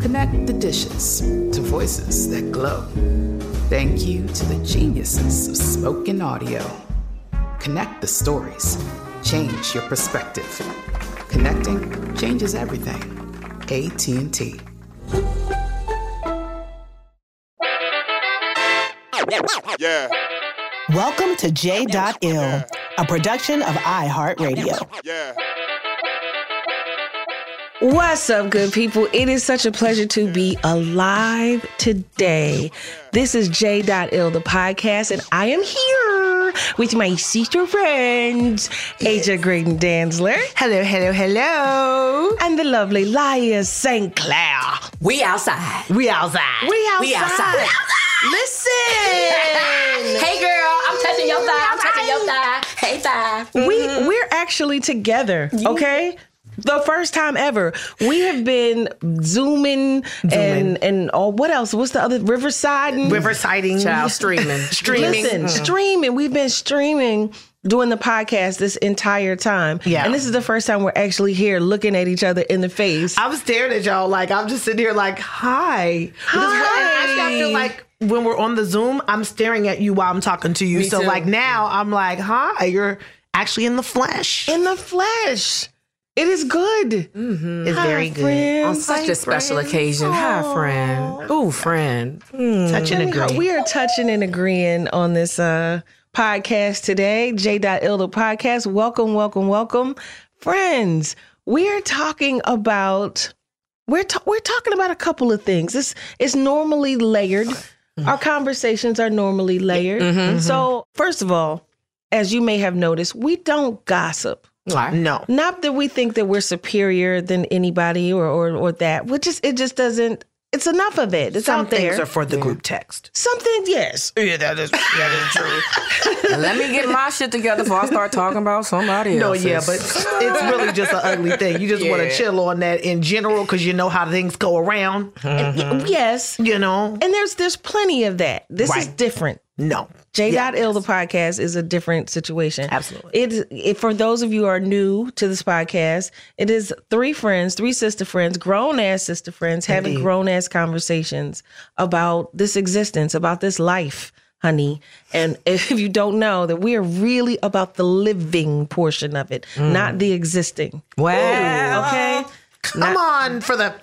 Connect the dishes to voices that glow. Thank you to the geniuses of spoken audio. Connect the stories. Change your perspective. Connecting changes everything. AT&T. Yeah. Welcome to J.Ill, a production of iHeartRadio. Yeah. What's up, good people? It is such a pleasure to be alive today. This is J.Ill, the podcast, and I am here with my sister friends, Aja Graydon Dantzler. Hello, hello, hello. And the lovely Laiya St. Clair. We outside. We outside. We outside. We outside. Listen. Hey girl, I'm touching your thigh. I'm touching your thigh. Hey thigh. We mm-hmm. we're actually together, okay? The first time ever. We have been zooming, and and oh, what else? What's the other Riverside? and- Riversiding. Child streaming. Streaming. Listen, streaming. We've been streaming doing the podcast this entire time. Yeah. And this is the first time we're actually here looking at each other in the face. I'm staring at y'all like I'm just sitting here like, hi. Because when- actually, I feel like when we're on the Zoom, I'm staring at you while I'm talking to you. Me so too. like now I'm like, hi, you're actually in the flesh. in the flesh. It is good. Mm-hmm. It's Hi, very good. friends. On such a special friends. occasion. Hi, friend. Ooh, friend. Hmm. Touch and Anyhow, agree. We are touching and agreeing on this uh, podcast today, J.Ill the podcast. Welcome, welcome, welcome. Friends, we're talking about we're ta- we're talking about a couple of things. This is normally layered. Mm-hmm. Our conversations are normally layered. Mm-hmm. So, first of all, as you may have noticed, we don't gossip. Why? no. Not that we think that we're superior than anybody or or, or that. Which just it just doesn't. It's enough of it. It's Some out there. things are for the group text. Something, yes. Yeah, that is that is true. Let me get my shit together before I start talking about somebody No, else. yeah, but it's really just an ugly thing. You just want to chill on that in general because you know how things go around. Yes. You know, And there's there's plenty of that. This is different. No. J. Yeah. Ill the podcast is a different situation. Absolutely. It, it for those of you who are new to this podcast, it is three friends, three sister friends, grown ass sister friends having grown ass conversations about this existence, about this life, honey. And if you don't know that we are really about the living portion of it, not mm. the existing. Wow. Okay? Come on for the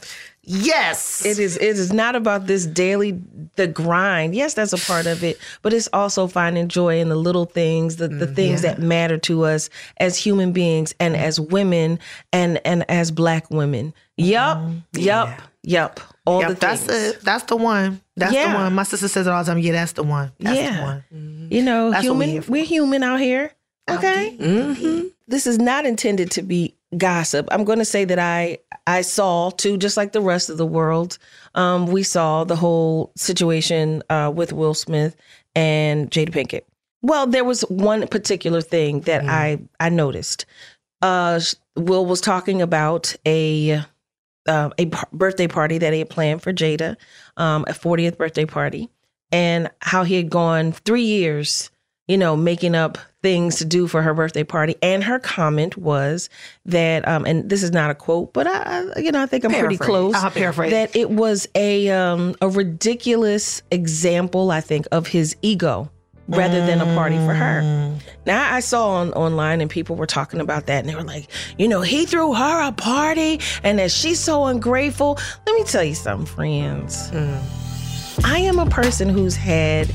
Yes. It is. It is not about this daily the grind. Yes, that's a part of it, but it's also finding joy in the little things, the, the mm, things that matter to us as human beings and mm. as women and and as Black women. Yup, mm-hmm. yup, yup. All Yep, the that's things. it. That's the one. That's Yeah. the one. My sister says it all the time. Yeah, that's the one. That's Yeah. the one. Mm-hmm. You know, That's human. we're human out here. Okay. Mm-hmm. This is not intended to be gossip. I'm going to say that I I saw too, just like the rest of the world. Um, we saw the whole situation uh, with Will Smith and Jada Pinkett. Well, there was one particular thing that I I noticed. Uh, Will was talking about a uh, a birthday party that he had planned for Jada, um, a 40th birthday party, and how he had gone three years, you know, making up things to do for her birthday party. And her comment was that, um, and this is not a quote, but I, I you know, I think I'm pretty close. I'll paraphrase. That it was a um, a ridiculous example, I think, of his ego rather than a party for her. Now I saw on online and people were talking about that and they were like, you know, he threw her a party and that she's so ungrateful. Let me tell you something, friends. I am a person who's had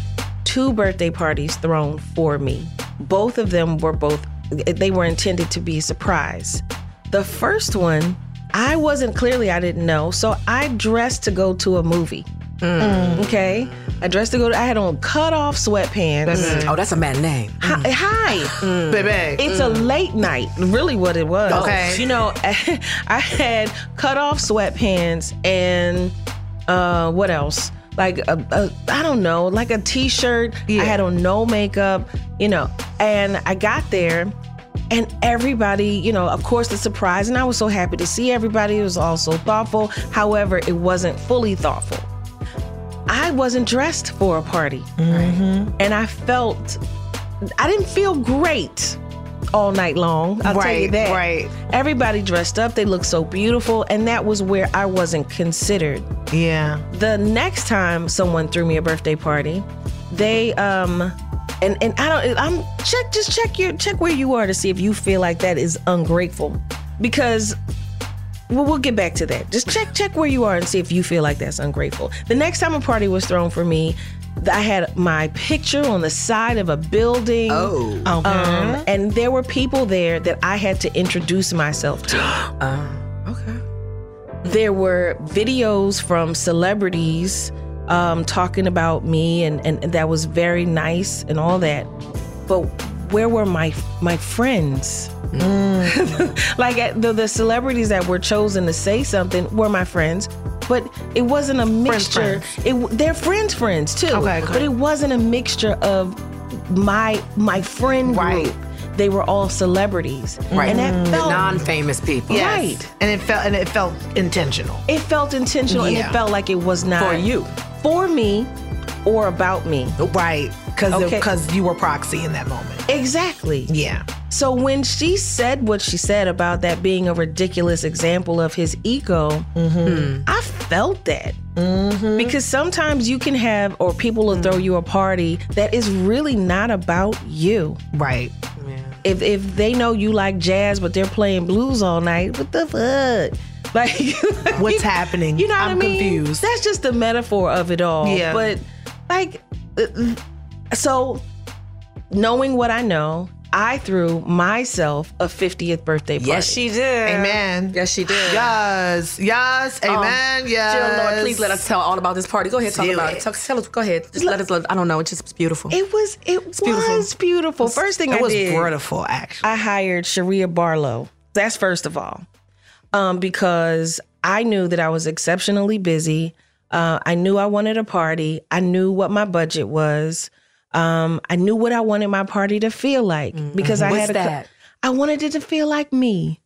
two birthday parties thrown for me. Both of them were both they were intended to be a surprise. The first one, I wasn't clearly I didn't know, so I dressed to go to a movie. Mm. Mm, okay, I dressed to go. I had on cut off sweatpants. Mm-hmm. Oh, that's a mad name. Hi, mm-hmm. hi. Mm. Baby. It's a late night, really what it was. Okay. You know, I had cut off sweatpants and uh what else? Like a, a I don't know, like a t-shirt. I had on no makeup, you know. And I got there and everybody, you know, of course the surprise and I was so happy to see everybody. It was all so thoughtful. However, it wasn't fully thoughtful. I wasn't dressed for a party. Mm-hmm. And I felt I didn't feel great all night long. I'll tell you that. right. Everybody dressed up, they looked so beautiful, and that was where I wasn't considered. Yeah. The next time someone threw me a birthday party, they um and and I don't I'm check just check your check where you are to see if you feel like that is ungrateful. Because well, we'll get back to that. Just check check where you are and see if you feel like that's ungrateful. The next time a party was thrown for me, I had my picture on the side of a building. Oh. Um, and there were people there that I had to introduce myself to. Okay. there were videos from celebrities um, talking about me, and, and, and that was very nice and all that. But where were my my friends? like uh, the the celebrities that were chosen to say something were my friends, but it wasn't a mixture. friends. It w- they're friends friends too. Okay, okay. but it wasn't a mixture of my my friend Right. group. They were all celebrities, Right. and that mm. felt Non-famous people. Yes. Right. And it felt and it felt intentional. it felt intentional and it felt like it was not For you. for me or about me Right. Because Okay. because you were proxy in that moment. exactly Yeah. So when she said what she said about that being a ridiculous example of his ego mm-hmm. i felt that mm-hmm. because sometimes you can have or people will throw mm-hmm. you a party that is really not about you Right. if if they know you like jazz but they're playing blues all night what the fuck like What's happening? You know what I'm I mean? confused. That's just the metaphor of it all. Yeah. But like, uh, uh so knowing what I know, I threw myself a 50th birthday party. Yes, she did. Amen. Yes, she did. Yes. Yes. Amen. yes. Jill, Lord, please let us tell all about this party. Go ahead, talk Do about it. it. Talk, tell us. Go ahead. Just let us. Let, I don't know. It just was beautiful. It was it was beautiful. beautiful. First thing It I was did, beautiful, actually. I hired Sharia Barlow. That's first of all, um, because I knew that I was exceptionally busy. Uh, I knew I wanted a party. I knew what my budget was. Um, I knew what I wanted my party to feel like mm-hmm. because I What's had a, that? I wanted it to feel like me.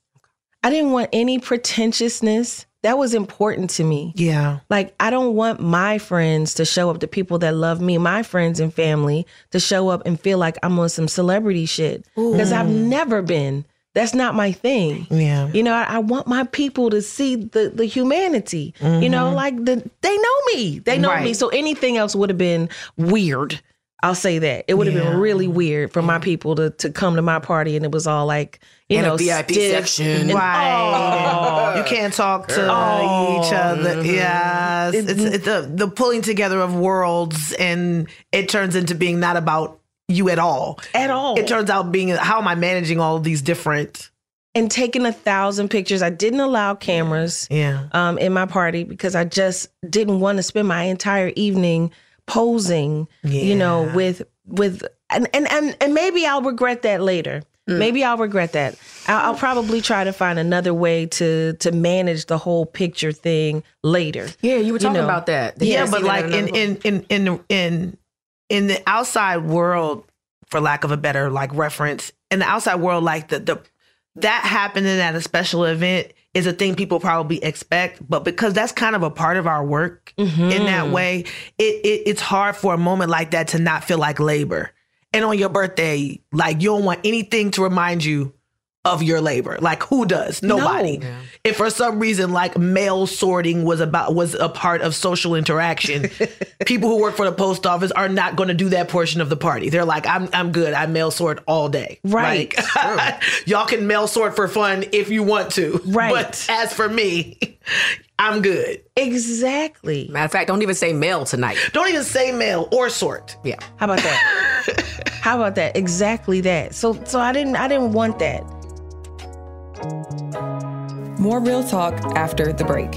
I didn't want any pretentiousness. That was important to me. yeah. Like, I don't want my friends to show up, the people that love me, my friends and family, to show up and feel like I'm on some celebrity shit. Because I've mm. never been. That's not my thing. Yeah. You know, I, I want my people to see the the humanity. You know, mm-hmm. like the they know me. They know me. So anything else would have been weird. I'll say that. It would have Yeah. been really weird for my people to to come to my party and it was all like, you And a know, VIP stiff section. and- Right. Oh. You can't talk to Oh. each other. Yes. It- It's, it's the, the pulling together of worlds, and it turns into being not about you at all. at all. It turns out being how am I managing all of these different. and taking a thousand pictures. I didn't allow cameras Yeah. um, in my party because I just didn't want to spend my entire evening posing, you know, with with and and and, and maybe I'll regret that later. Mm. Maybe I'll regret that. I'll, I'll probably try to find another way to to manage the whole picture thing later. Yeah, you were talking know. about that. yeah, but like in in in in in in the outside world, for lack of a better like reference, in the outside world, like the the that happening at a special event is a thing people probably expect, but because that's kind of a part of our work in that mm-hmm. way, it, it it's hard for a moment like that to not feel like labor. And on your birthday, like you don't want anything to remind you of your labor. Like who does? Nobody. No. If for some reason like mail sorting was about was a part of social interaction, people who work for the post office are not going to do that portion of the party. They're like, I'm I'm good. I mail sort all day. Right. Like, y'all can mail sort for fun if you want to. Right. But as for me, I'm good. Exactly. Matter of fact, don't even say mail tonight. Don't even say mail or sort. Yeah. How about that? How about that? Exactly that. So so I didn't I didn't want that. More real talk after the break.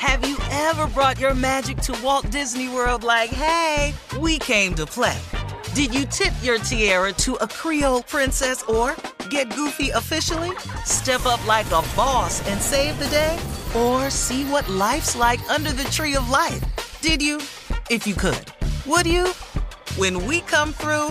Have you ever brought your magic to Walt Disney World like, hey, we came to play? Did you tip your tiara to a Creole princess or get goofy officially? Step up like a boss and save the day? Or see what life's like under the tree of life? Did you? If you could. Would you? When we come through,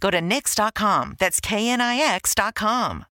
Go to Knix.com. That's KNIX.com.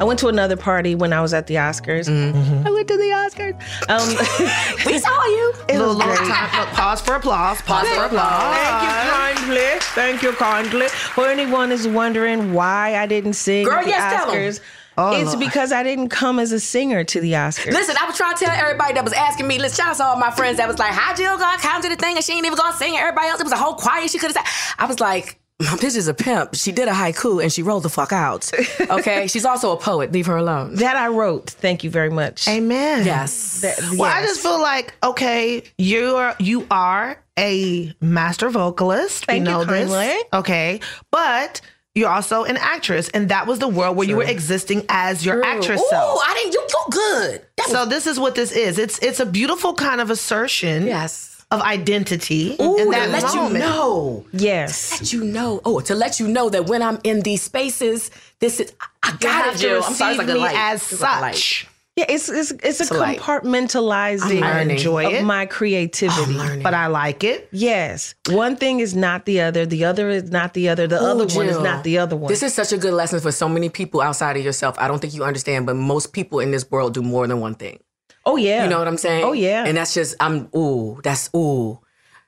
I went to another party when I was at the Oscars. I went to the Oscars. Um, we saw you. It Little was long time. Look, pause for applause. Pause for applause. Thank you kindly. Thank you kindly. For anyone is wondering why I didn't sing Girl, at the yes, tell 'em. Oscars, Oh, it's Lord. because I didn't come as a singer to the Oscars. Listen, I was trying to tell everybody that was asking me. Listen, shout out to all my friends that was like, "How Jill gonna come to the thing and she ain't even gonna sing?" Everybody else, it was a whole choir. She could have said. I was like. My bitch is a pimp. She did a haiku and she rolled the fuck out. Okay, she's also a poet. Leave her alone. that I wrote. Thank you very much. Amen. Yes. That- Well, I just feel like okay, you're you are a master vocalist. Thank we you know this. kindly. Okay, but you're also an actress, and that was the world where you were existing as your actress Ooh, self. I didn't. You do good. That was, So this is what this is. It's it's a beautiful kind of assertion yes. Of identity Ooh, in to that let moment. you know. yes. Let you know. Oh, to let you know that when I'm in these spaces, this is. I, I got have it, to Jill. I'm sorry, like me light. as It's like a light. such. Yeah, it's it's it's a It's a light. compartmentalizing I'm. Enjoy of it, my creativity. I'm learning. but I like it. Yes, one thing is not the other. The other is not the other. The Ooh, other one is not the other one. This is such a good lesson for so many people outside of yourself. I don't think you understand, but most people in this world do more than one thing. Oh yeah, You know what I'm saying? Oh yeah. And that's just I'm ooh, that's ooh.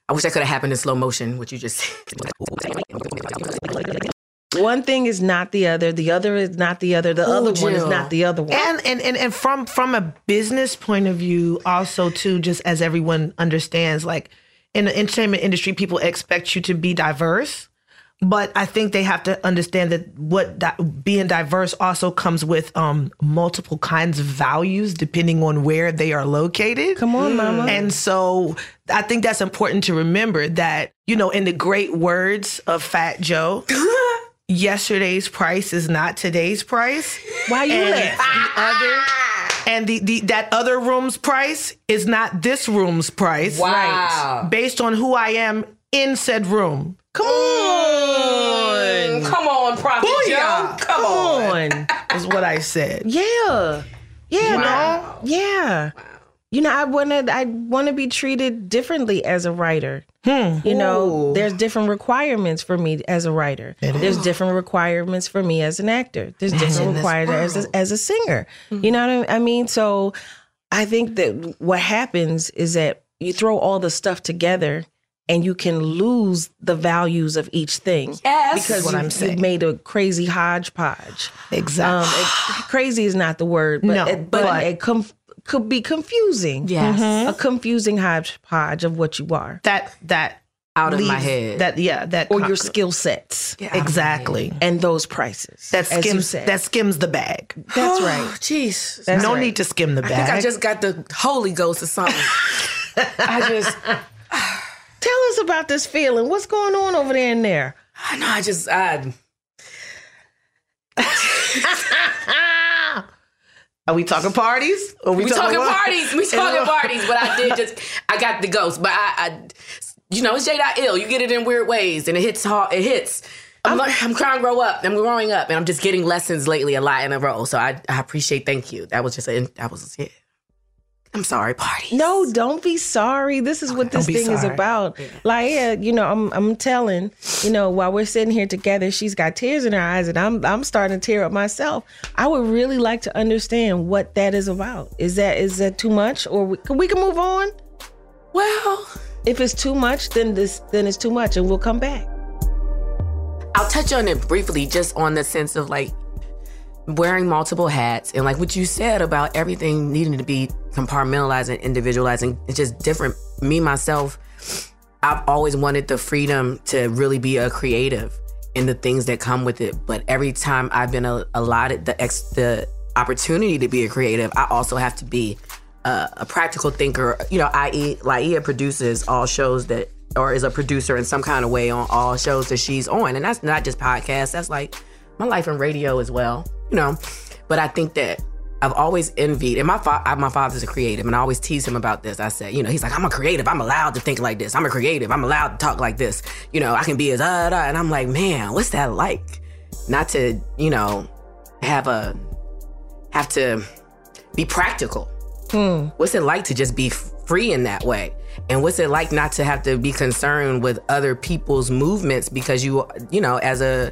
I wish that could have happened in slow motion, what you just said. one thing is not the other. The other is not the other. The Ooh, other one is not the other one. And, and and and from from a business point of view, also too, just as everyone understands, like in the entertainment industry, people expect you to be diverse. But I think they have to understand that what di- being diverse also comes with um, multiple kinds of values depending on where they are located. Come on, mama. And so I think that's important to remember that, you know, in the great words of Fat Joe, yesterday's price is not today's price. Why you laugh? the other and the, the that other room's price is not this room's price. Wow. Based on who I am in said room. Come mm, on, Come on, Prophet Joe. Booyah. Come on. on. Is what I said. Yeah, yeah, Wow. no, yeah. You know, I wanna, I want to be treated differently as a writer. Hmm. You know, Ooh. there's different requirements for me as a writer. There's different requirements for me as an actor. There's different requirements as a, as a singer. Hmm. You know what I mean? So I think that what happens is that you throw all the stuff together and you can lose the values of each thing. Yes. Because what you, I'm you saying. made a crazy hodgepodge. Exactly. Um, it, crazy is not the word, but No, it, but, but- it conf- could be confusing. Yes. a confusing hodgepodge of what you are that that Out of my head. That yeah, that or con- your skill sets Get out of my exactly. and those prices. That skims that skims the bag. that's Oh, right. Jeez. That's no right. need to skim the I bag. think I just got the Holy Ghost or something. I just, Tell us about this feeling. What's going on over there and there? I know, I just, I, Are we talking parties? Are we talking what? parties. We talking parties. But I did just, I got the ghost. But I, I you know, it's J. Dot ill. You get it in weird ways, and it hits hard. It hits. I'm, lear- I'm trying to grow up. I'm growing up, and I'm just getting lessons lately a lot in a row. So I, I appreciate. Thank you. That was just a. That was it. I'm sorry, party. No, don't be sorry. This is what this thing is sorry. about. Like, yeah, you know, I'm I'm telling, you know, while we're sitting here together, she's got tears in her eyes, and I'm I'm starting to tear up myself. I would really like to understand what that is about. Is that is that too much, or we, can we can move on? Well, If it's too much, then this then it's too much, and we'll come back. I'll touch on it briefly, just on the sense of like wearing multiple hats and like what you said about everything needing to be compartmentalized and individualizing. It's just different. Me myself, I've always wanted the freedom to really be a creative in the things that come with it. But every time I've been allotted the ex the opportunity to be a creative, I also have to be a, a practical thinker. You know, i.e., Laiya produces all shows that, or is a producer in some kind of way on all shows that she's on, and that's not just podcasts. That's like my life in radio as well. You know, but I think that I've always envied, and my fa- my father's a creative, and I always tease him about this. I said, you know, he's like, I'm a creative. I'm allowed to think like this. I'm a creative. I'm allowed to talk like this. You know, I can be as uh, da, and I'm like, man, what's that like? Not to, you know, have a have to be practical. Hmm. What's it like to just be free in that way? And what's it like not to have to be concerned with other people's movements because you, you know, as a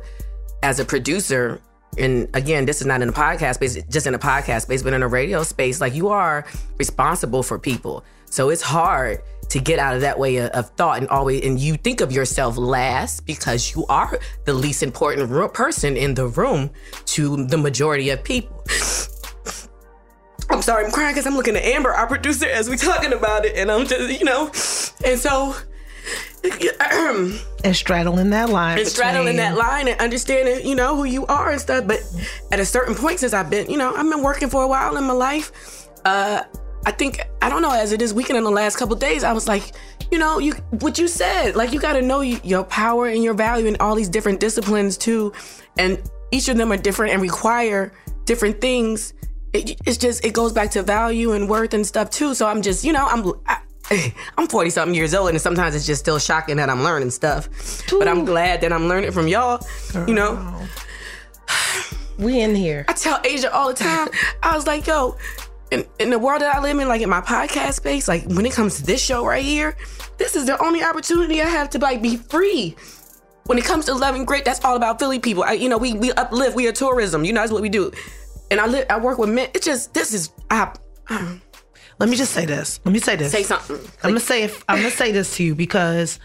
as a producer, and again, this is not in a podcast space, just in a podcast space, but in a radio space, like you are responsible for people. So it's hard to get out of that way of, thought and always, and you think of yourself last because you are the least important person in the room to the majority of people. I'm sorry, I'm crying because I'm looking at Amber, our producer, as we talking about it, and I'm just, you know, and so and straddling that line. and straddling that line and understanding, you know, who you are and stuff. But at a certain point, since I've been, you know, I've been working for a while in my life, uh, I think I don't know. As it is weekend in the last couple days, I was like, you know, you what you said, like you got to know y- your power and your value in all these different disciplines too, and each of them are different and require different things. It, it's just it goes back to value and worth and stuff too. So I'm just, you know, I'm. I, I'm 40 something years old, and sometimes it's just still shocking that I'm learning stuff. But I'm glad that I'm learning from y'all. You know, we in here. I tell Aja all the time. I was like, yo, in, in the world that I live in, like in my podcast space, like when it comes to this show right here, this is the only opportunity I have to like be free. When it comes to loving great, that's all about Philly people. I, you know, we we uplift, we are tourism. You know, that's what we do. And I live, I work with men. It's just this is I. I Let me just say this. Let me say this. Say something. I'm gonna say if, I'm gonna say this to you because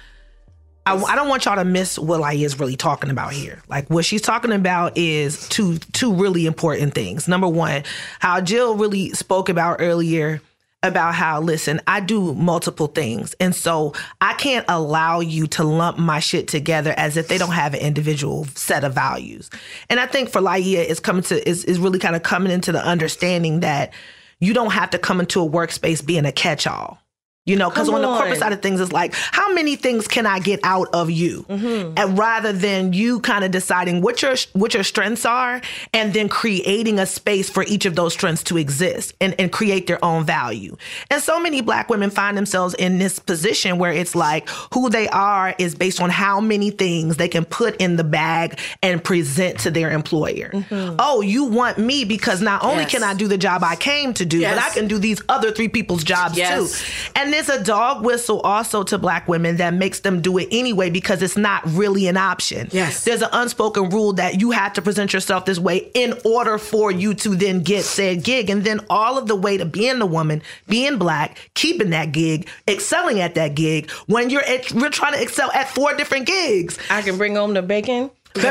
I, I don't want y'all to miss what Laiya is really talking about here. Like what she's talking about is two two really important things. Number one, how Jill really spoke about earlier about how listen, I do multiple things, and so I can't allow you to lump my shit together as if they don't have an individual set of values. And I think for Laiya is coming to is is really kind of coming into the understanding that you don't have to come into a workspace being a catch-all. You know, because Come on the corporate side of things, it's like, how many things can I get out of you? Mm-hmm. And rather than you kind of deciding what your what your strengths are, and then creating a space for each of those strengths to exist and, and create their own value. And so many black women find themselves in this position where it's like who they are is based on how many things they can put in the bag and present to their employer. Oh, you want me because not only Yes. can I do the job I came to do, but I can do these other three people's jobs Yes. too. And there's a dog whistle also to black women that makes them do it anyway because it's not really an option. Yes. There's an unspoken rule that you have to present yourself this way in order for you to then get said gig. And then all of the way to being the woman, being black, keeping that gig, excelling at that gig when you're at, we're trying to excel at four different gigs. I can bring home the bacon. Baby.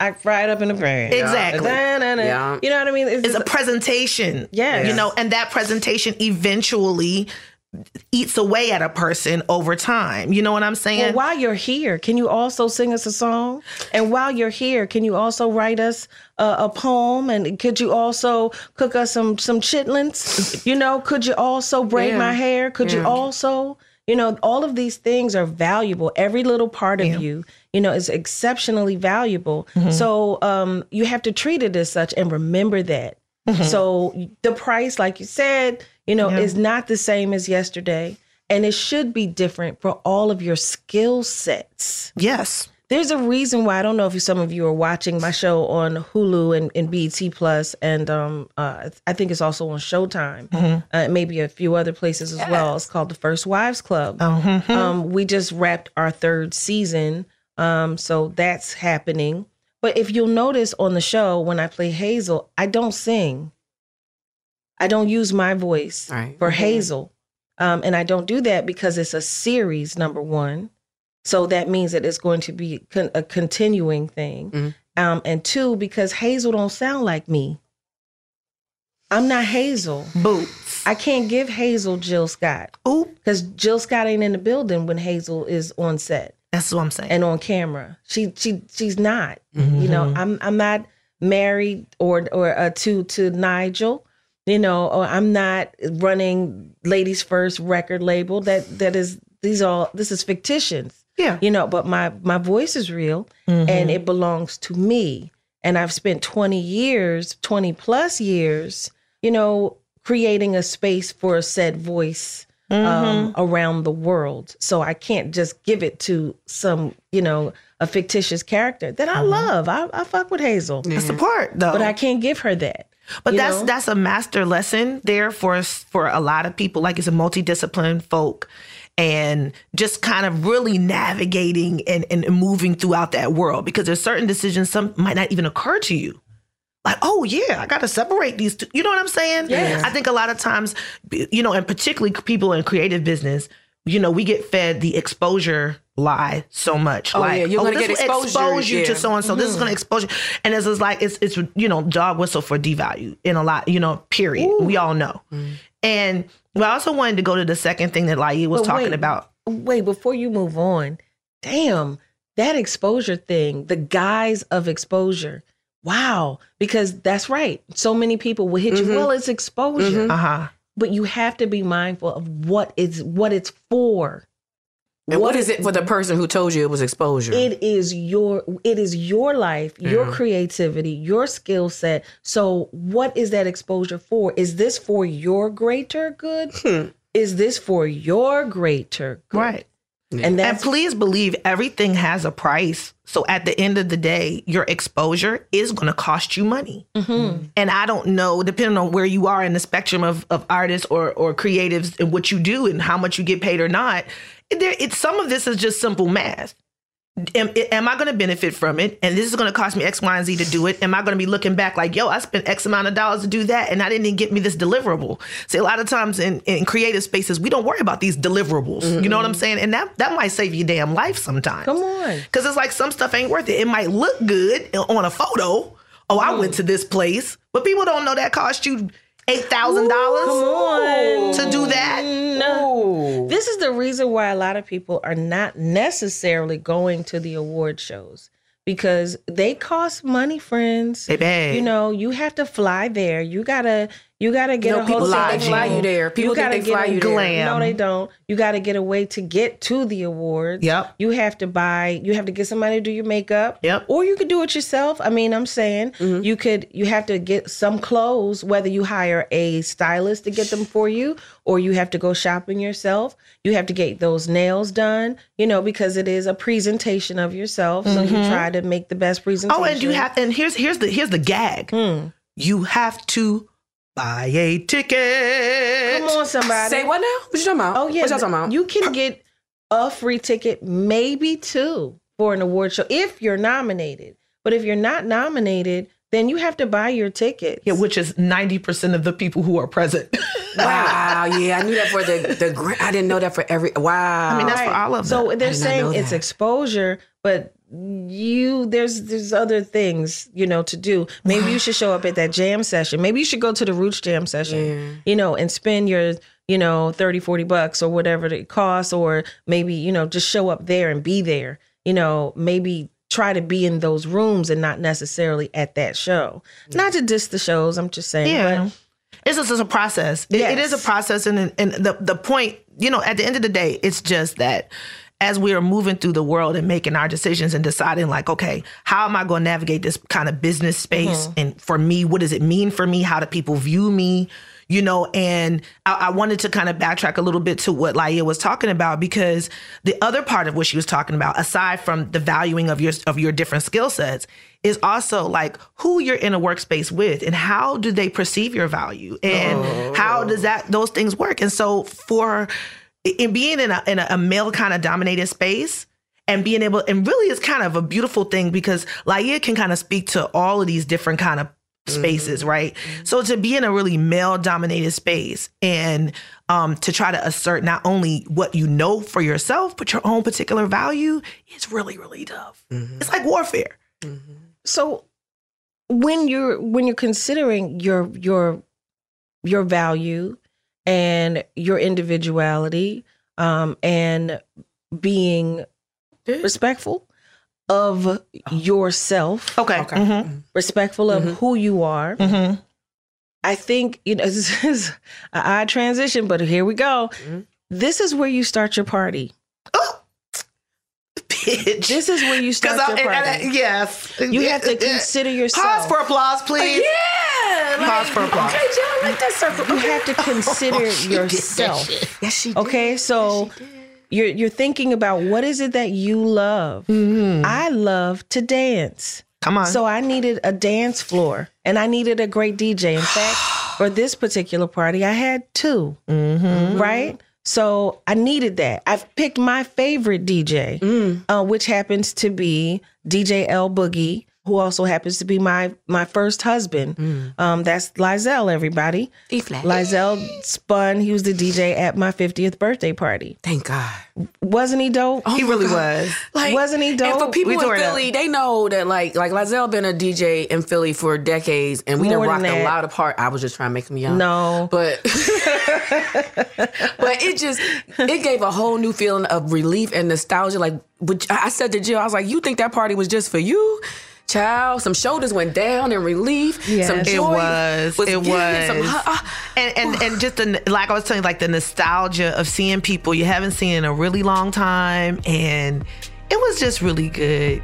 I fry it up in the pan. Exactly. Yeah. You know what I mean? It's just- a presentation. Yeah. You know, and that presentation eventually eats away at a person over time. You know what I'm saying? Well, while you're here, can you also sing us a song? And while you're here, can you also write us a, a poem? And could you also cook us some some chitlins? You know, could you also braid Yeah. my hair? Could you also, you know, all of these things are valuable. Every little part of you, you know, is exceptionally valuable. So um, you have to treat it as such and remember that. So the price, like you said, you know, is not the same as yesterday. And it should be different for all of your skill sets. yes. There's a reason why I don't know if some of you are watching my show on Hulu and, and BET Plus, and um, uh, I think it's also on Showtime, uh, maybe a few other places as well. It's called the First Wives Club. Um, we just wrapped our third season, um, so that's happening. But if you'll notice on the show when I play Hazel, I don't sing. I don't use my voice Right. for Hazel, um, and I don't do that because it's a series. Number one. So that means that it's going to be con- a continuing thing. Mhm. Um, and two, because Hazel don't sound like me. I'm not Hazel. Boots. I can't give Hazel Jill Scott Ooh, because Jill Scott ain't in the building when Hazel is on set that's what I'm saying. and on camera. She she she's not. You know, I'm I'm not married or or uh, to to Nigel. You know, or I'm not running Ladies First record label. That that is these all this is fictitious. yeah. You know, but my my voice is real and mm-hmm. it belongs to me. And I've spent 20 years, 20 plus years, you know, creating a space for a said voice um, mm-hmm. around the world. So I can't just give it to some, you know, a fictitious character that I mm-hmm. love. I, I fuck with Hazel, That's the part though. but I can't give her that. But you that's know? that's a master lesson there for us for a lot of people. Like it's a multidiscipline folk, and just kind of really navigating and, and moving throughout that world because there's certain decisions some might not even occur to you like, oh yeah, I got to separate these two. You know what I'm saying? Yeah. I think a lot of times, you know, and particularly people in creative business, you know, we get fed the exposure lie so much. Oh, like, yeah, you're gonna this get will expose you yeah. to so and so. This is going to expose you, and it's just like it's it's you know dog whistle for devalue in a lot. You know, period. We all know. And but I also wanted to go to the second thing that Lai was But talking wait, about. Wait, before you move on, damn, that exposure thing, the guise of exposure. Wow, because that's right. So many people will hit Mhm. you. Well, it's exposure. Mhm. Uh-huh. But you have to be mindful of what it's what it's for. And what is it for the person who told you it was exposure? It is your it is your life, your creativity, your skill set. So what is that exposure for? Is this for your greater good? Hmm. Is this for your greater good? Right. And And please believe everything has a price. So at the end of the day, your exposure is going to cost you money. Mm-hmm. And I don't know, depending on where you are in the spectrum of, of artists or, or creatives and what you do and how much you get paid or not, there, it's some of this is just simple math. Am, am I going to benefit from it? And this is going to cost me X, Y, and Z to do it. Am I going to be looking back like, yo, I spent X amount of dollars to do that and I didn't even get me this deliverable? See, a lot of times in, in creative spaces, we don't worry about these deliverables. You know what I'm mm-hmm. saying? And that, that might save your damn life sometimes. Come on. Because it's like some stuff ain't worth it. It might look good on a photo. Oh, I went mm. to this place. But people don't know that cost you $8,000 to do that. No. This is the reason why a lot of people are not necessarily going to the award shows because they cost money, friends. Baby. You know, you have to fly there. You gotta, you gotta get No, a people hotel. think they fly you there. People think gotta they get fly a- you there. Glam. No, they don't. You got to get a way to get to the awards. Yep. You have to buy. You have to get somebody to do your makeup. Yep. Or you could do it yourself. I mean, I'm saying Mm-hmm. you could. You have to get some clothes, whether you hire a stylist to get them for you, or you have to go shopping yourself. You have to get those nails done. You know, because it is a presentation of yourself. So you Mhm. try to make the best presentation. Oh, and you have and here's here's the here's the gag. Hmm. You have to buy a ticket. Come on, somebody. Say what now? What you talking about? Oh yeah, What y'all talking about? You can get a free ticket, maybe two, for an award show if you're nominated. But if you're not nominated, then you have to buy your ticket. Yeah, which is 90% of the people who are present. Wow, yeah, I knew that for the the. gra- I didn't know that for every. Wow, I mean, that's for all of them. So they're I did not saying it's that. exposure, but you there's there's other things you know to do. Maybe you should show up at that jam session. Maybe you should go to the Roots jam session. You know, and spend your you know 30 40 bucks or whatever it costs or maybe you know just show up there and be there. You know, maybe try to be in those rooms and not necessarily at that show. Not to diss the shows, I'm just saying. Yeah. But It's just it's a process. It- it is a process, and and the the point, you know, at the end of the day, it's just that as we are moving through the world and making our decisions and deciding, like, okay, how am I going to navigate this kind of business space? Mhm. And for me, what does it mean for me? How do people view me? You know, and I, I wanted to kind of backtrack a little bit to what Laiya was talking about because the other part of what she was talking about, aside from the valuing of your of your different skill sets, is also like who you're in a workspace with and how do they perceive your value and how does that those things work and so for in being in a, in a, a male kind of dominated space and being able and really it's kind of a beautiful thing because Laiya can kind of speak to all of these different kind of spaces mm-hmm. right? So to be in a really male dominated space and um to try to assert not only what you know for yourself but your own particular value is really really tough. Mm-hmm. It's like warfare. Mm-hmm. So when you're when you're considering your your your value and your individuality um and being respectful of yourself okay, Mhm. respectful of who you are Mhm. i think you know this is an odd transition but here we go this is where you start your party bitch. This is where you start your and- party. and- yes. You have to consider yourself. Pause for applause, please. Yeah. Pause for applause. Okay, Jill, I like that circle. You have to consider She did that yourself. shit. Yes, she did. Okay, so you're you're thinking about what is it that you love. I love to dance. Come on. So I needed a dance floor, and I needed a great DJ. In fact, for this particular party, I had 2 Mm-hmm. Right. So I needed that. I've picked my favorite DJ, Mm. uh, which happens to be DJ L Boogie, who also happens to be my my first husband. Mm. Um, that's Lyzel, everybody. E flat. Lyzel spun. He was the DJ at my 50th birthday party. Thank God. Wasn't he dope? Oh he really was. Like, Wasn't he dope? And for people We in tore up. Philly, they know that like like Lyzel been a DJ in Philly for decades, and we done More than rocked a lot of part. I was just trying to make him young. No. but but it just it gave a whole new feeling of relief and nostalgia. Like, which I I said to Jill, I was like, "You think that party was just for you?" Child, some shoulders went down in relief. Yes. some It It joy was. it yeah, some- was. ah, and and and just the like I was telling you, like the nostalgia of seeing people you haven't seen in a really long time, and it was just really good.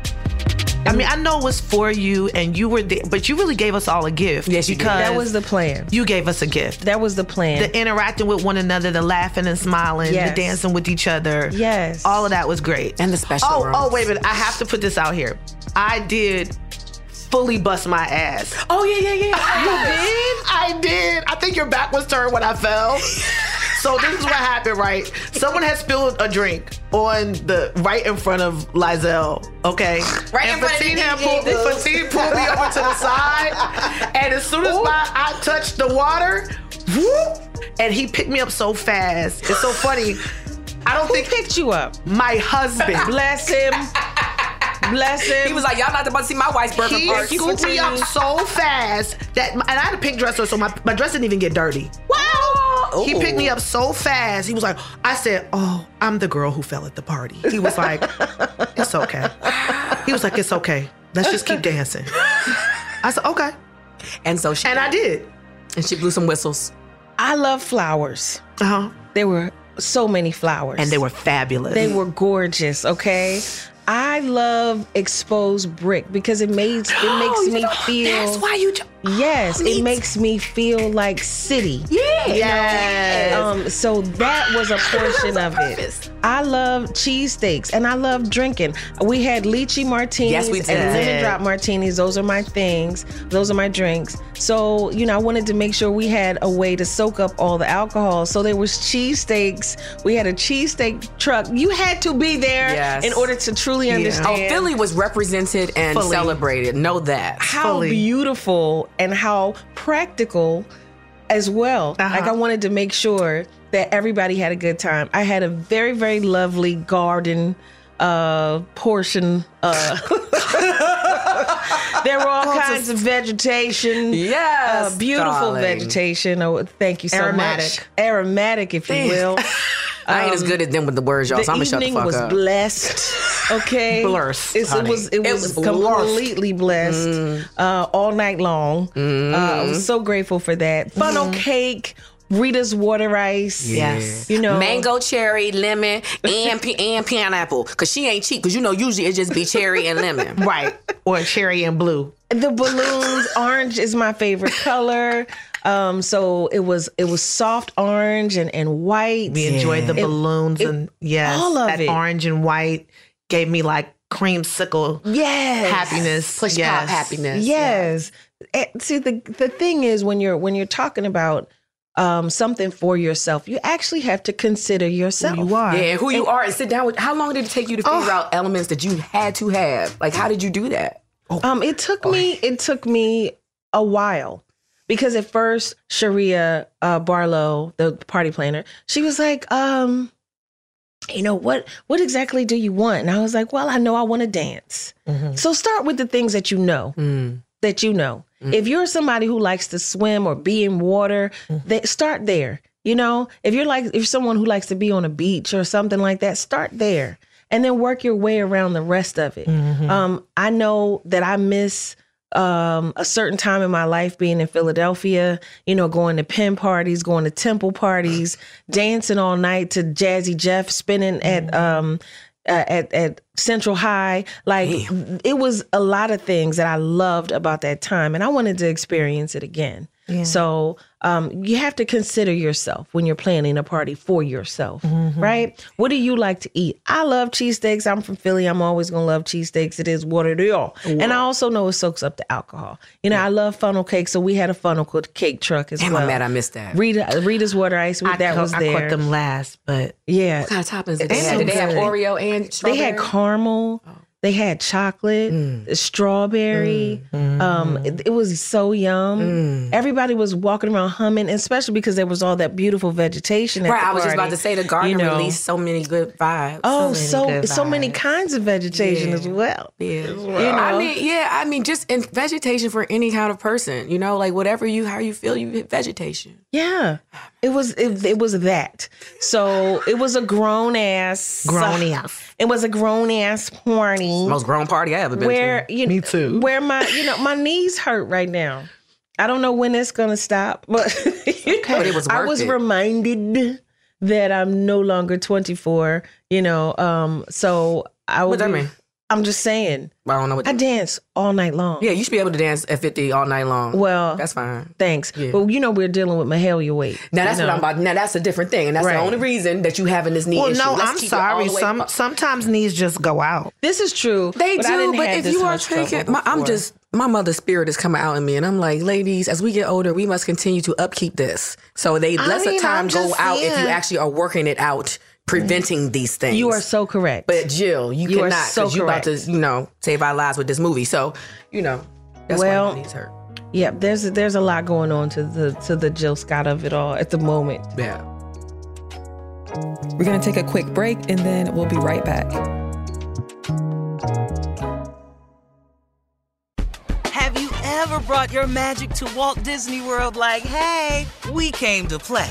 I mean, I know it was for you, and you were there, but you really gave us all a gift. Yes, you did. because that was the plan. you gave us a gift. That was the plan. The interacting with one another, the laughing and smiling, Yes. the dancing with each other. Yes. all of that was great. And the special Oh, rooms. oh, wait a minute! I have to put this out here. I did fully bust my ass. oh yeah, yeah, yeah. You did? I did. I think your back was turned when I fell. So this is what happened, right? Someone had spilled a drink on the right in front of Lyzel. Okay, Right and in front of Fatine the pulled. Fatine pulled me over to the side, and as soon as my I touched the water, whoop, and he picked me up so fast. It's so funny. I don't Who think picked you up? my husband. Bless him. Bless him. He was like, "Y'all not about to see my wife's birthday He party." scooped me up so fast that, and I had a pink dress on, so my, my dress didn't even get dirty. Wow! He picked me up so fast. He was like, I said, "Oh, I'm the girl who fell at the party." He was like, "It's okay." He was like, "It's okay. Let's just keep dancing." I said, "Okay," And so she and I did. and she blew some whistles. I love flowers. Uh huh. There were so many flowers. And they were fabulous. They were gorgeous, okay? I love exposed brick because it makes it oh, makes me feel That's why you. Yes, it makes me feel like city. Yeah. Yes. Um, so that was a portion of it. I love cheesesteaks and I love drinking. We had lychee martinis Yes, we and did. lemon drop martinis. Those are my things. Those are my drinks. So, you know, I wanted to make sure we had a way to soak up all the alcohol. So there was cheesesteaks. We had a cheesesteak truck. You had to be there Yes. in order to truly understand. Oh, understand Philly was represented and Fully. celebrated. Know that. how Fully. beautiful and how practical as well. Uh-huh. Like I wanted to make sure that everybody had a good time. I had a very very lovely garden uh portion uh there were all kinds of vegetation Yes, uh, beautiful darling. vegetation oh thank you so Aromatic. much aromatic if you will I ain't as good at them with the words, y'all. the So I'm gonna shut the fuck was up. blessed. Okay, it was it It was, was completely blessed uh, all night long. Uh, I was so grateful for that. Funnel cake, Rita's water ice. Yes. you know Mango, cherry, lemon, and and pineapple. Cause she ain't cheap. Cause you know usually it just be cherry and lemon. right or cherry and blue. the balloons. orange is my favorite color. Um, so it was it was soft orange and and white. We enjoyed the It- balloons it- and yes, all of that it. orange and white gave me like creamsicle Yes. happiness. Push yes. pop happiness. Yes. Eh, See the the thing is when you're when you're talking about um, something for yourself, you actually have to consider yourself. You are. Yeah, who you are and sit down with. How long did it take you to figure out elements that you had to have? Like, how did you do that? Um, it took me it took me a while because at first Sharia uh, Barlow, the party planner, she was like, um, you know what what exactly do you want? And I was like, well, I know I want to dance. So start with the things that you know. That you know. If you're somebody who likes to swim or be in water, they start there. You know, if you're like if someone who likes to be on a beach or something like that, start there and then work your way around the rest of it. Um, I know that I miss um, a certain time in my life being in Philadelphia, you know, going to Penn parties, going to temple parties, dancing all night to Jazzy Jeff, spinning at um, uh, at at Central High. Like it was a lot of things that I loved about that time, and I wanted to experience it again. So um, you have to consider yourself when you're planning a party for yourself, Mm-hmm. right? What do you like to eat? I love cheesesteaks. I'm from Philly. I'm always gonna love cheesesteaks. It is what it is. And I also know it soaks up the alcohol. You know, I love funnel cake, so we had a funnel cake truck as Damn, well. I'm mad I missed that. Rita, Rita's water ice. I that caught- was I there. caught them last, but yeah, What kind of toppings did they have? so Did they have. Oreo and strawberry? they had caramel. They had chocolate, mm. strawberry. Mm. Um, it, it was so yum. Mm. Everybody was walking around humming, especially because there was all that beautiful vegetation. At Right, I was just about to say the garden you know. released so many good vibes. Oh, many so so many kinds of vegetation Yeah. as well. Yeah. You I mean, yeah, I mean, just in vegetation for any kind of person, you know, like whatever you, how you feel, you hit vegetation. Yeah, it was it, it was that. So it was a grown ass Grown ass. It was a grown ass party. Most grown party I ever been where to. you Me too. Where my you know my knees hurt right now. I don't know when it's gonna stop, but, But it was I was it. reminded that I'm no longer 24. You know, um, so I will. What that mean? I'm just saying. I don't know what. I dance all night long. yeah, you should be able to dance at 50 all night long. Well, that's fine. Thanks, Yeah. but you know we're dealing with Mahalia weight. Now that's you what? I'm about. Now that's a different thing, and that's Right. the only reason that you having this knee well, issue. no, Let's I'm keep it all sorry. Some up. sometimes knees just go out. This is true. They but I do, didn't but have if this you are taking, my, I'm just my mother's spirit is coming out in me, and I'm like, ladies, as we get older, we must continue to upkeep this. So they I less mean, of time I'm go just out if you actually are working it out, preventing these things. You are so correct. But Jill, you, You are cannot so because you about to, you know, save our lives with this movie. So, you know, that's Well, why my knees hurt. yeah, there's there's a lot going on to the to the Jill Scott of it all at the moment. Yeah. We're going to take a quick break and then we'll be right back. Have you ever brought your magic to Walt Disney World like, hey, we came to play?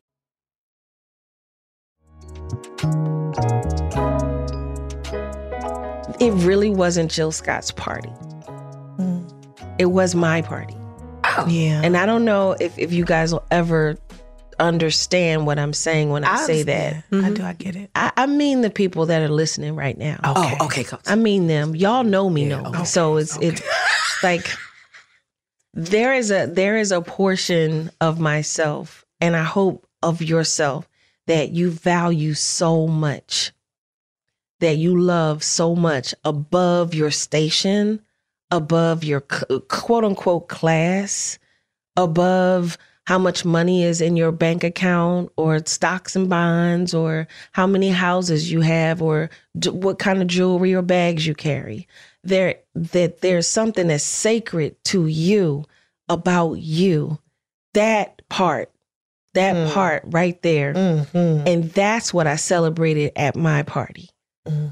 It really wasn't Jill Scott's party. Mm. It was my party. Oh. Yeah. And I don't know if, if you guys will ever understand what I'm saying when I, I say that. understand. I do. I get it. I, I mean the people that are listening right now. Oh, okay, coach. I mean them. Y'all know me, know me. So it's it's like there is a there is a portion of myself, and I hope of yourself that you value so much, that you love so much above your station, above your quote unquote class, above how much money is in your bank account or stocks and bonds or how many houses you have or what kind of jewelry or bags you carry. There that there's something that's sacred to you about you. That part that Mm. part right there Mm-hmm. and that's what i celebrated at my party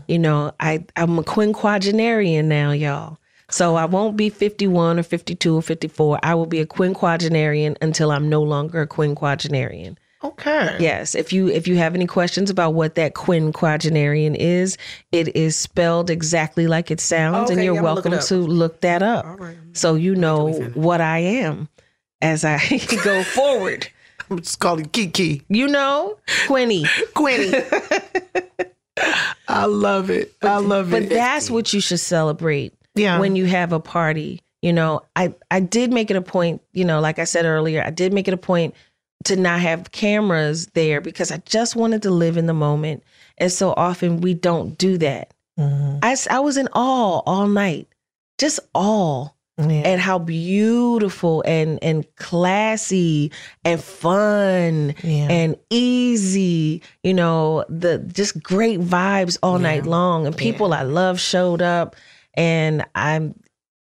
you know i i'm a quinquagenarian now y'all so I won't be 51 or 52 or 54. I will be a quinquagenarian until I'm no longer a quinquagenarian. Okay. Yes, if you if you have any questions about what that quinquagenarian is, it is spelled exactly like it sounds and you're yeah, I'ma look welcome to look that up. Right. So you know what I am as I go forward. I'm just calling Kiki. You know, Quinny. Quinny. I love it. I love But it. But that's what you should celebrate Yeah. when you have a party. You know, I I did make it a point, you know, like I said earlier, I did make it a point to not have cameras there because I just wanted to live in the moment. And so often we don't do that. Mhm. I, I was in awe all night, just awe Yeah. at how beautiful and and classy and fun Yeah. and easy you know the just great vibes all night long and people i love showed up and i'm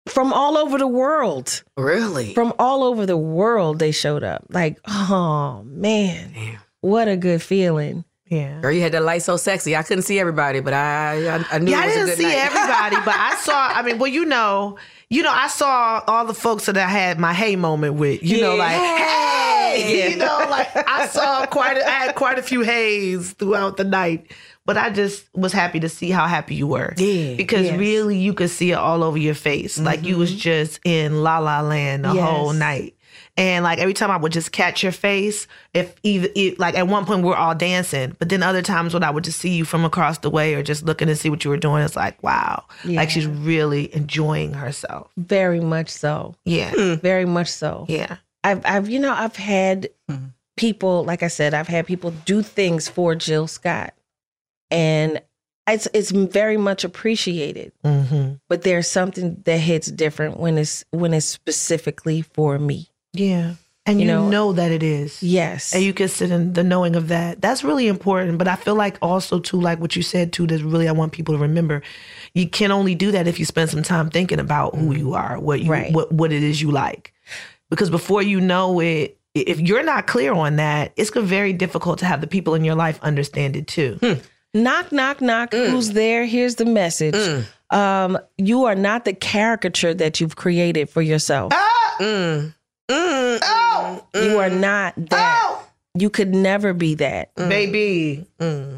from all over the world Really? from all over the world they showed up like oh man what a good feeling yeah. Girl, you had that light so sexy. I couldn't see everybody, but I I, I knew Yeah, it I was a didn't good see night. everybody, but I saw. I mean, well, you know, you know, I saw all the folks that I had my hey moment with. You know, like hey, Yeah. you know, like I saw quite. A, I had quite a few hays throughout the night, but I just was happy to see how happy you were. Yeah, because yes. really, you could see it all over your face. Like you was mm-hmm. just in la la land the Yes. whole night. And like every time I would just catch your face, if even it, like at one point we are all dancing, but then other times when I would just see you from across the way or just looking to see what you were doing, it's like wow, like she's really enjoying herself. very much so. Yeah, very much so. Yeah, I've, I've, you know, I've had people, like I said, I've had people do things for Jill Scott, and it's it's very much appreciated. mm-hmm. But there's something that hits different when it's when it's specifically for me. Yeah. And you, You know, know- that it is. Yes, And you can sit in the knowing of that. That's really important. But I feel like also too, like what you said too, that really I want people to remember. You can only do that if you spend some time thinking about who you are, what you Right. what what it is you like. Because before you know it, if you're not clear on that, it's gonna very difficult to have the people in your life understand it too. knock, knock, knock. Who's there? Here's the message. Um, you are not the caricature that you've created for yourself. Mm. Mm. Oh, You are not that. oh, You could never be that. baby.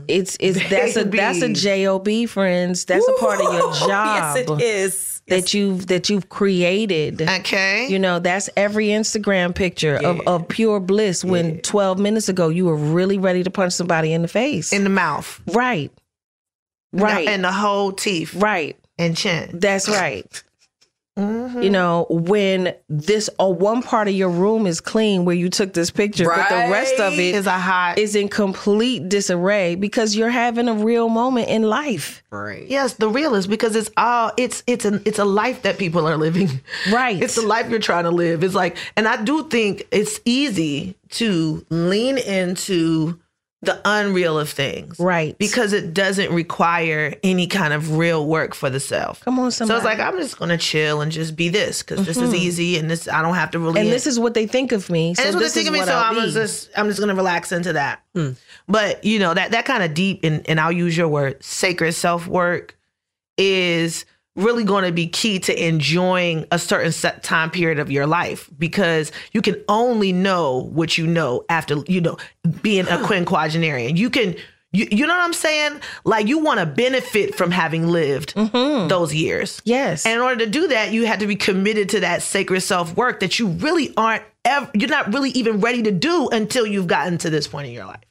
It's it's that's a that's a job, friends. That's a part of your job. Yes, it is. that you've that you've created. Okay. You know, that's every Instagram picture of, of pure bliss when 12 minutes ago you were really ready to punch somebody in the face. in the mouth. right. Right. And the whole teeth right. and chin. That's right. Mm-hmm. You know, when this or one part of your room is clean where you took this picture, but the rest of it Is a hot is in complete disarray because you're having a real moment in life. Right. Yes, the real is because it's all it's it's an it's a life that people are living. Right. It's the life you're trying to live. It's like and I do think it's easy to lean into the unreal of things. Right. Because it doesn't require any kind of real work for the self. Come on, So somebody. it's like I'm just gonna chill and just be this because this is mm-hmm. easy and this I don't have to really and this is what they think of me. So and it's what they think of me, so I'll I'm be. just I'm just gonna relax into that. Mm. But you know that that kind of deep and and I'll use your word sacred self work is really going to be key to enjoying a certain set time period of your life because you can only know what you know after you know being a quinquagenarian. You can You, you know what I'm saying? Like you want to benefit from having lived mm-hmm. those years. Yes. And in order to do that, you had to be committed to that sacred self work that you really aren't ever, you're not really even ready to do until you've gotten to this point in your life.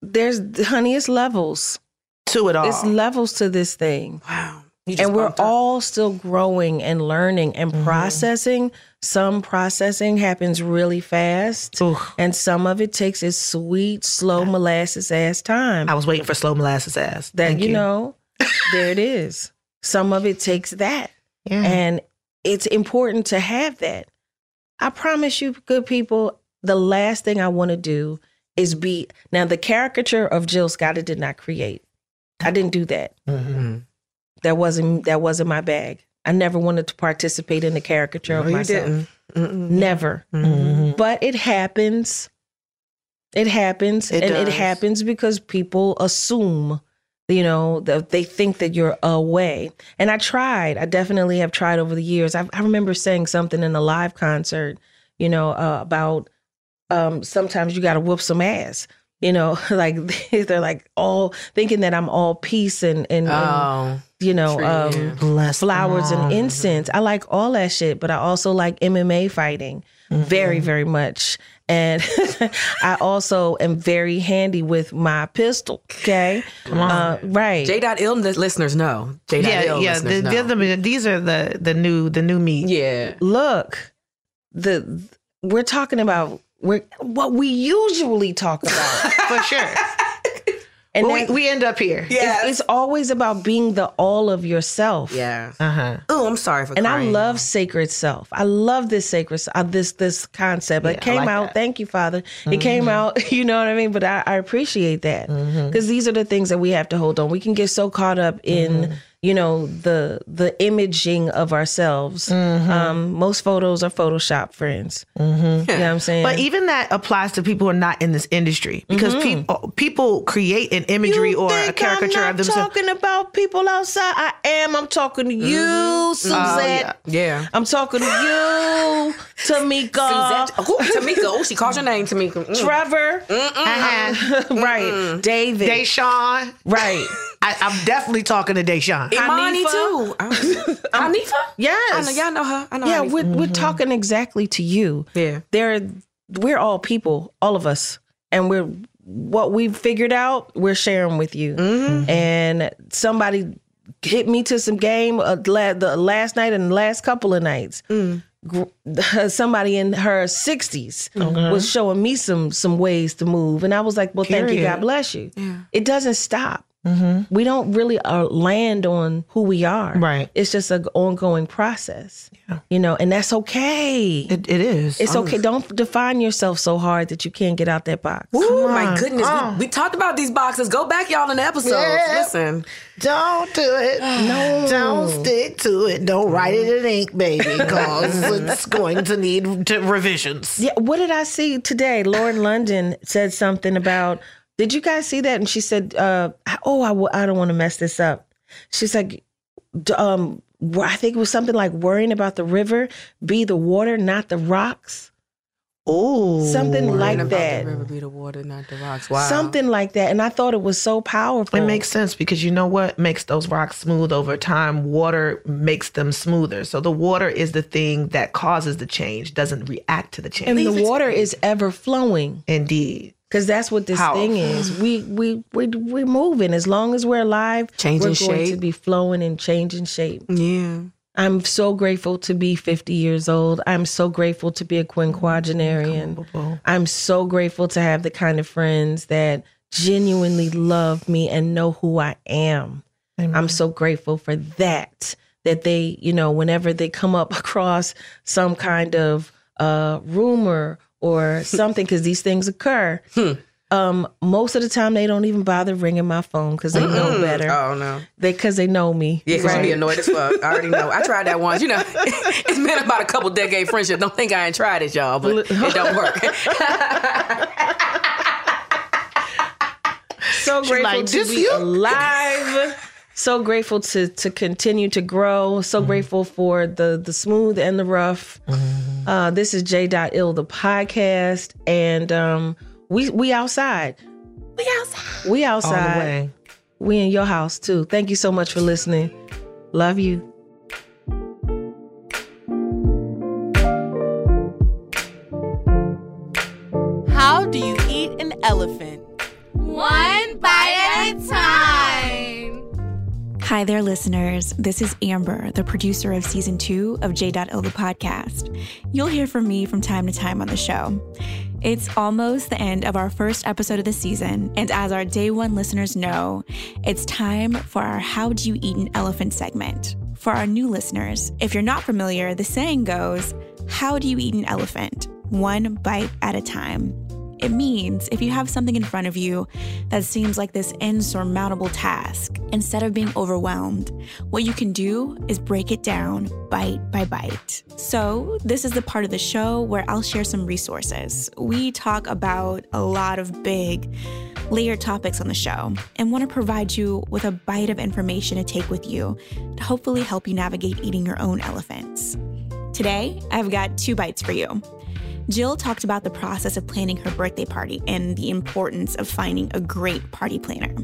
There's honey, it's levels to it all. It's levels to this thing. Wow. And we're all still growing and learning and Mm-hmm. processing. Some processing happens really fast, and some of it takes its sweet, slow molasses ass time. I was waiting for slow molasses ass. That Thank you, you. know, there it is. Some of it takes that, Yeah. and it's important to have that. I promise you, good people, the last thing I want to do is be now the caricature of Jill Scott. I did not create. I didn't do that. Mm-hmm. That wasn't that wasn't my bag. I never wanted to participate in the caricature of No, you myself. Never. Mm-hmm. But it happens. It happens, It and it happens because people assume, you know, that they think that you're away. And I tried. I definitely have tried over the years. I, I remember saying something in a live concert, you know, uh, about um, sometimes you got to whoop some ass. You know, like they're like all thinking that I'm all peace and and, and Oh, you know, um, yeah. Flowers and incense. I like all that shit, but I also like MMA fighting very, very much. And I also am very handy with my pistol. Okay, uh, right? J. Dot ill listeners know. J. Yeah, ill yeah. listeners the- the- these are the the new the new meat. yeah. Look, the we're talking about we're what we usually talk about, for sure. and But we, we end up here. it's, it's always about being the all of yourself. Yeah. Uh huh. Oh, I'm sorry for and I love sacred self. I love this sacred uh, this this concept. Yeah, it came like out. that. Mm-hmm. Thank you, Father. It came out. You know what I mean. But I, I appreciate that because these are the things that we have to hold on. We can get so caught up in Mm-hmm. You know the the imaging of ourselves. Mm-hmm. Um, most photos are Photoshop, friends. You know what I'm saying? But even that applies to people who are not in this industry because people people create an imagery You or a caricature I'm of themselves. talking about people outside. I am. I'm talking to you, Suzette. yeah. Yeah. I'm talking to you, Tamika. Suzette. Oh, Tamika. Oh, she calls your name, Tamika. Mm. Trevor, Uh-huh. right? David, Deshawn. right? I, I'm definitely talking to Deshaun. Imani Hanifa? too. Hanifa? Yes, I know y'all know her. I know. yeah, Hanifa. we're we're mm-hmm. talking exactly to you. Yeah. There, we're all people, all of us, and we're what we've figured out. We're sharing with you. Mm-hmm. And somebody hit me to some game uh, la- the last night and the last couple of nights. Mm. Gr- Somebody in her 60s was showing me some some ways to move, and I was like, "Well, thank you, God bless you." yeah. It doesn't stop. We don't really uh, land on who we are. Right. It's just an ongoing process. You know, and that's okay. It, it is. it's okay. Don't define yourself so hard that you can't get out that box. Oh my goodness. Oh. We, we talked about these boxes. Go back, y'all, in the episodes. Yeah. Listen. Don't do it. No. Don't stick to it. Don't write it in ink, baby, because it's going to need to revisions. Yeah, what did I see today? Lauren London said something about. Did you guys see that? And she said, uh, "Oh, I, w- I don't want to mess this up." She's like, d- um, I think it was something like worrying about the river be the water, not the rocks. Oh, Something like About that. The river be the water, not the rocks. Wow. Something like that. And I thought it was so powerful. It makes sense because you know what makes those rocks smooth over time? Water makes them smoother. So the water is the thing that causes the change, doesn't react to the change. and the water is ever flowing. Indeed. Because that's what this thing is. We we we we're moving. As long as we're alive, Changing we're going to be flowing and changing shape. Yeah. I'm so grateful to be 50 years old. I'm so grateful to be a quinquagenarian. I'm so grateful to have the kind of friends that genuinely love me and know who I am. I'm so grateful for that. That they, you know, whenever they come up across some kind of uh, rumor or something, because these things occur, um, most of the time they don't even bother ringing my phone because they know better. Oh no. They because they know me. Yeah, because you be annoyed as fuck. I already know. I tried that once. You know, it's been about a couple decade friendship. Don't think I ain't tried it, y'all, but it don't work. so grateful like, to be you?" alive. So grateful to to continue to grow. Mm-hmm. So grateful for the the smooth and the rough. Mm-hmm. Uh, this is J. Ill the podcast, and um, we we outside. We outside. We All the outside. way. We in your house too. Thank you so much for listening. Love you. Hi there, listeners. This is Amber, the producer of season two of J.Ill the podcast. You'll hear from me from time to time on the show. It's almost the end of our first episode of the season, and as our day one listeners know, it's time for our How Do You Eat an Elephant segment. For our new listeners, if you're not familiar, the saying goes, How do you eat an elephant? One bite at a time. It means if you have something in front of you that seems like this insurmountable task, instead of being overwhelmed, what you can do is break it down bite by bite. So, this is the part of the show where I'll share some resources. We talk about a lot of big, layered topics on the show and want to provide you with a bite of information to take with you to hopefully help you navigate eating your own elephants. Today, I've got two bites for you. Jill talked about the process of planning her birthday party and the importance of finding a great party planner.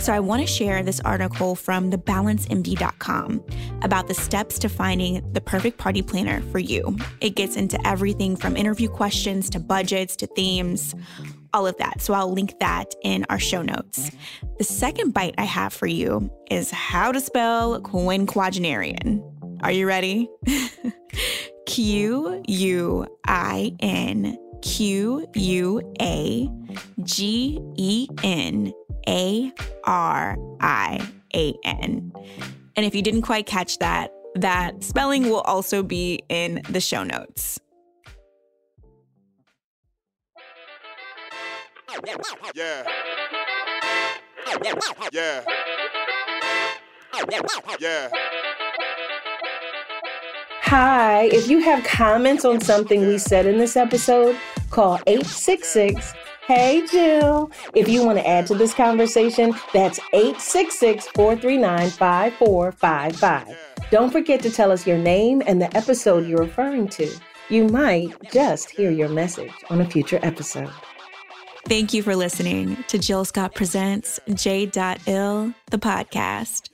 So I want to share this article from thebalancemd.com about the steps to finding the perfect party planner for you. It gets into everything from interview questions to budgets to themes, all of that. So I'll link that in our show notes. The second bite I have for you is how to spell quinquagenarian. Are you ready? Q U I N Q U A G E N A R I A N. And if you didn't quite catch that, that spelling will also be in the show notes. Yeah. Yeah. Yeah. Hi, if you have comments on something we said in this episode, call 866 Hey Jill. If you want to add to this conversation, that's 866 439 5455. Don't forget to tell us your name and the episode you're referring to. You might just hear your message on a future episode. Thank you for listening to Jill Scott Presents J.Ill, the podcast.